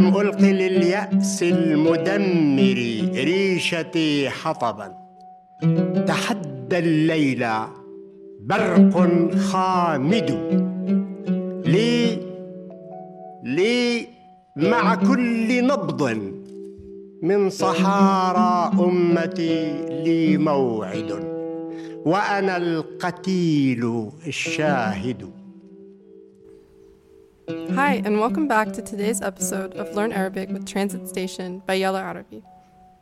لم ألق لليأس المدمر ريشتي حطبا. تحدى الليل برق خامد. لي لي مع كل نبض من صحارى أمتي لي موعد. وأنا القتيل الشاهد. Hi, and welcome back to today's episode of Learn Arabic with Transit Station by Yellow Arabi.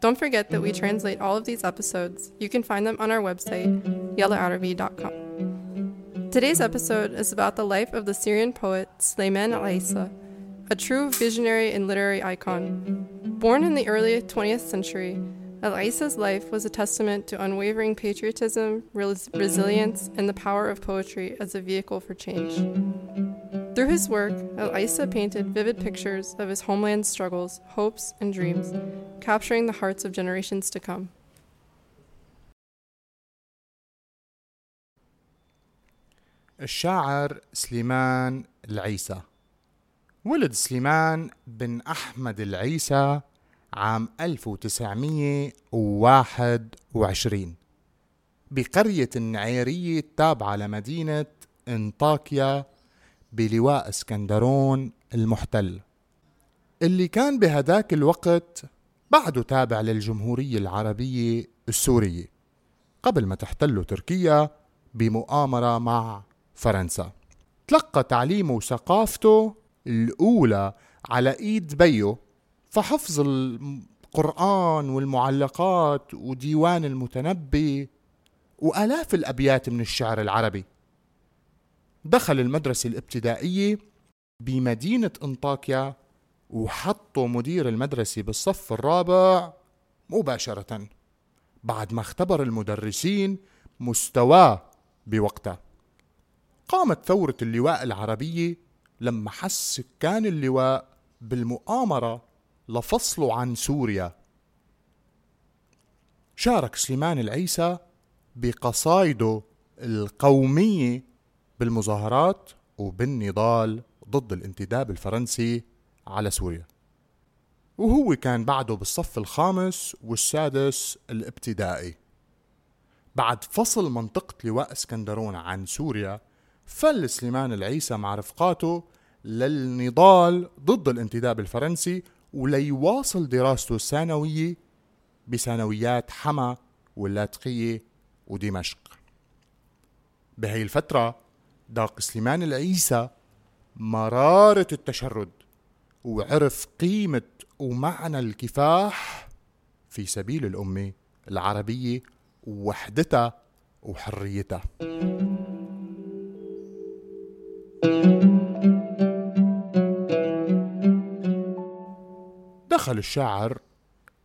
Don't forget that we translate all of these episodes. You can find them on our website, yellowarabi.com. Today's episode is about the life of the Syrian poet Sleiman al Isa, a true visionary and literary icon. Born in the early 20th century, Al Isa's life was a testament to unwavering patriotism, res- resilience, and the power of poetry as a vehicle for change. Through his work, Al Isa painted vivid pictures of his homeland's struggles, hopes, and dreams, capturing the hearts of generations to come. الشاعر سليمان العيسى ولد سليمان بن أحمد العيسى عام 1921 بقرية النعيرية التابعة لمدينة انطاكيا بلواء اسكندرون المحتل اللي كان بهداك الوقت بعده تابع للجمهورية العربية السورية قبل ما تحتله تركيا بمؤامرة مع فرنسا. تلقى تعليمه وثقافته الأولى على إيد بيه فحفظ القرآن والمعلقات وديوان المتنبي وآلاف الأبيات من الشعر العربي. دخل المدرسة الابتدائية بمدينة أنطاكيا وحطوا مدير المدرسة بالصف الرابع مباشرة بعد ما اختبر المدرسين مستواه بوقتها قامت ثورة اللواء العربية لما حس سكان اللواء بالمؤامرة لفصله عن سوريا. شارك سليمان العيسى بقصايده القومية بالمظاهرات وبالنضال ضد الانتداب الفرنسي على سوريا. وهو كان بعده بالصف الخامس والسادس الابتدائي. بعد فصل منطقة لواء اسكندرون عن سوريا فل سليمان العيسى مع رفقاته للنضال ضد الانتداب الفرنسي وليواصل دراسته الثانوية بثانويات حما واللاذقية ودمشق. بهي الفترة ذاق سليمان العيسى مرارة التشرد وعرف قيمة ومعنى الكفاح في سبيل الأمة العربية ووحدتها وحريتها. دخل الشاعر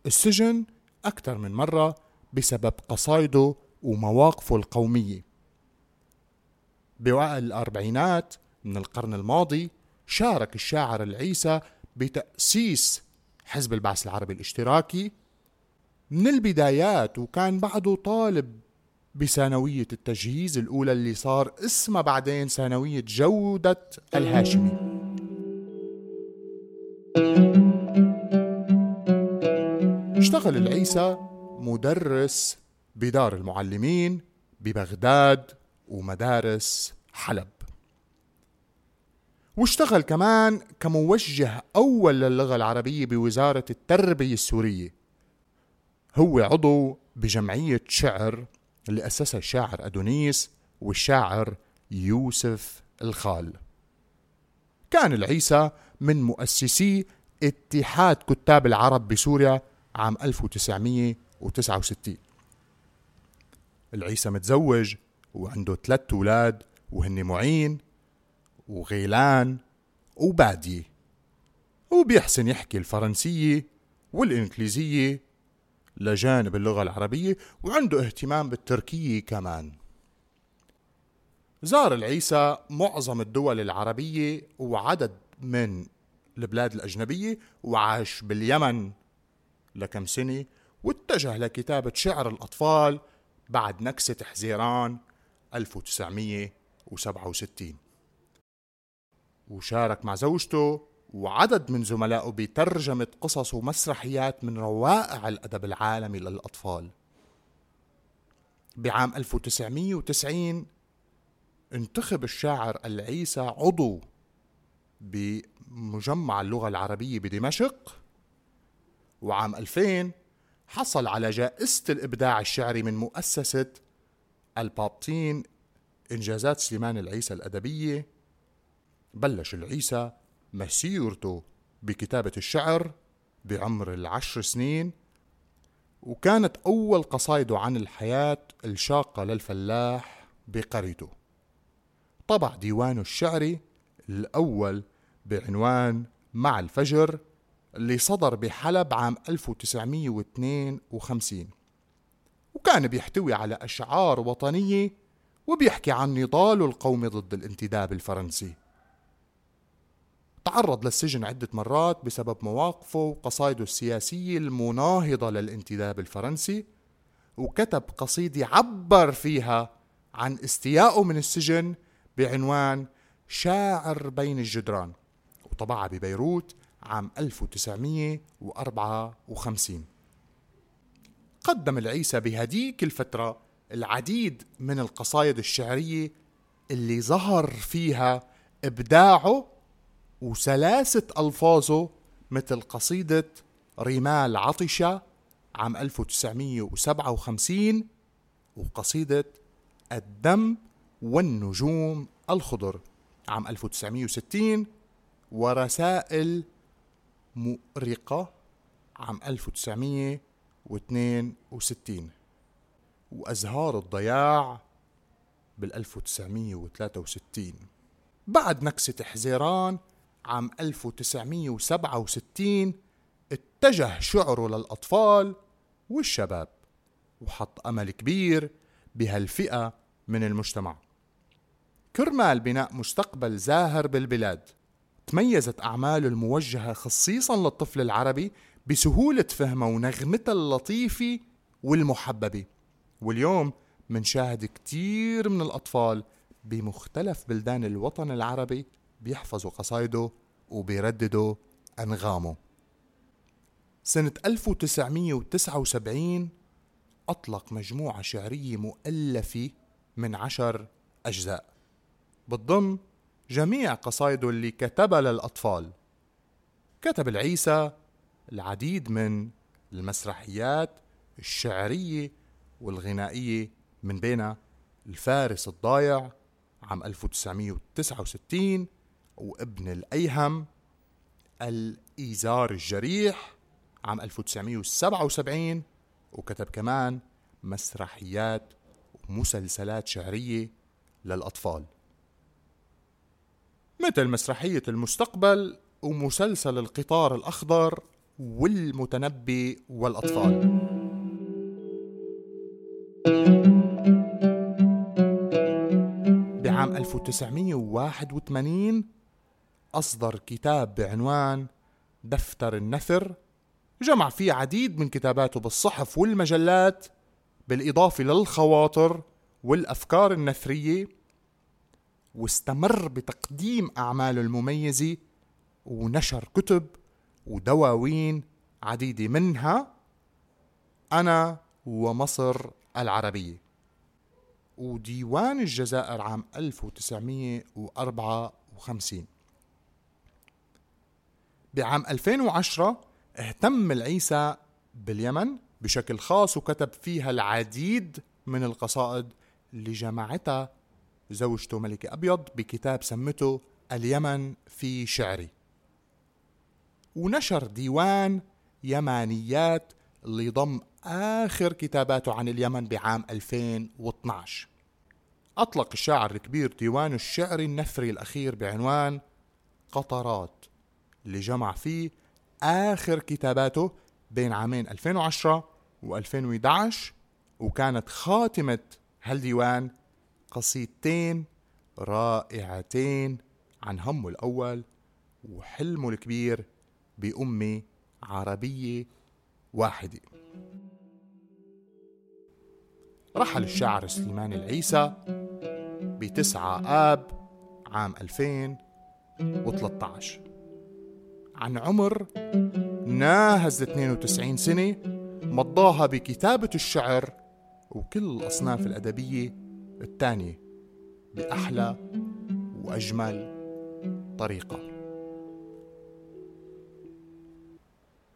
السجن أكثر من مرة بسبب قصايده ومواقفه القومية. بأوائل الأربعينات من القرن الماضي شارك الشاعر العيسى بتأسيس حزب البعث العربي الاشتراكي. من البدايات وكان بعده طالب بثانوية التجهيز الأولى اللي صار اسمها بعدين ثانوية جودة الهاشمي. اشتغل العيسى مدرس بدار المعلمين ببغداد ومدارس حلب. واشتغل كمان كموجه أول للغة العربية بوزارة التربية السورية. هو عضو بجمعية شعر اللي أسسها الشاعر أدونيس والشاعر يوسف الخال. كان العيسى من مؤسسي اتحاد كتاب العرب بسوريا عام 1969 العيسى متزوج وعنده ثلاث أولاد وهن معين وغيلان وبادية وبيحسن يحكي الفرنسية والإنجليزية لجانب اللغة العربية وعنده اهتمام بالتركية كمان. زار العيسى معظم الدول العربية وعدد من البلاد الأجنبية وعاش باليمن لكم سنة واتجه لكتابة شعر الأطفال بعد نكسة حزيران 1967 وشارك مع زوجته وعدد من زملائه بترجمة قصص ومسرحيات من روائع الأدب العالمي للأطفال. بعام 1990 انتخب الشاعر العيسى عضو بمجمع اللغة العربية بدمشق. وعام 2000 حصل على جائزة الإبداع الشعري من مؤسسة البابتين إنجازات سليمان العيسى الأدبية. بلش العيسى مسيرته بكتابة الشعر بعمر العشر سنين وكانت أول قصايده عن الحياة الشاقة للفلاح بقريته. طبع ديوانه الشعري الأول بعنوان مع الفجر اللي صدر بحلب عام 1952 وكان بيحتوي على أشعار وطنية وبيحكي عن نضاله القومي ضد الانتداب الفرنسي. تعرض للسجن عدة مرات بسبب مواقفه وقصائده السياسية المناهضة للانتداب الفرنسي وكتب قصيدة عبر فيها عن استيائه من السجن بعنوان شاعر بين الجدران وطبعها ببيروت عام 1954 قدم العيسى بهديك الفترة العديد من القصايد الشعرية اللي ظهر فيها إبداعه وسلاسة ألفاظه مثل قصيدة رمال عطشة عام 1957 وقصيدة الدم والنجوم الخضر عام 1960 ورسائل مؤرقة عام 1962 وأزهار الضياع بال 1963 بعد نكسة حزيران عام 1967 اتجه شعره للأطفال والشباب وحط أمل كبير بهالفئة من المجتمع. كرمال بناء مستقبل زاهر بالبلاد تميزت أعماله الموجهة خصيصا للطفل العربي بسهولة فهمه ونغمته اللطيفة والمحببة. واليوم منشاهد كتير من الأطفال بمختلف بلدان الوطن العربي بيحفظوا قصايده وبيرددوا أنغامه. سنة 1979 أطلق مجموعة شعرية مؤلفة من عشر أجزاء. بتضم جميع قصايده اللي كتبها للأطفال. كتب العيسى العديد من المسرحيات الشعرية والغنائية من بينها الفارس الضايع عام 1969 وابن الأيهم الإيزار الجريح عام 1977 وكتب كمان مسرحيات ومسلسلات شعرية للأطفال. مثل مسرحية المستقبل ومسلسل القطار الأخضر والمتنبي والأطفال. بعام 1981 أصدر كتاب بعنوان دفتر النثر. جمع فيه عديد من كتاباته بالصحف والمجلات بالإضافة للخواطر والأفكار النثرية واستمر بتقديم أعماله المميزة ونشر كتب ودواوين عديدة منها أنا ومصر العربية. وديوان الجزائر عام 1954 بعام 2010 اهتم العيسى باليمن بشكل خاص وكتب فيها العديد من القصائد اللي جمعتها زوجته ملكة أبيض بكتاب سمته اليمن في شعري. ونشر ديوان يمانيات اللي ضم آخر كتاباته عن اليمن بعام 2012 أطلق الشاعر الكبير ديوانه الشعري النثري الأخير بعنوان قطرات اللي جمع فيه آخر كتاباته بين عامين 2010 و2011 وكانت خاتمة هالديوان قصيدتين رائعتين عن همه الأول وحلمه الكبير بأمة عربية واحدة. رحل الشاعر سليمان العيسى بتسعة آب عام 2013 عن عمر ناهز 92 سنة مضاها بكتابة الشعر وكل الأصناف الأدبية الثانية بأحلى وأجمل طريقة.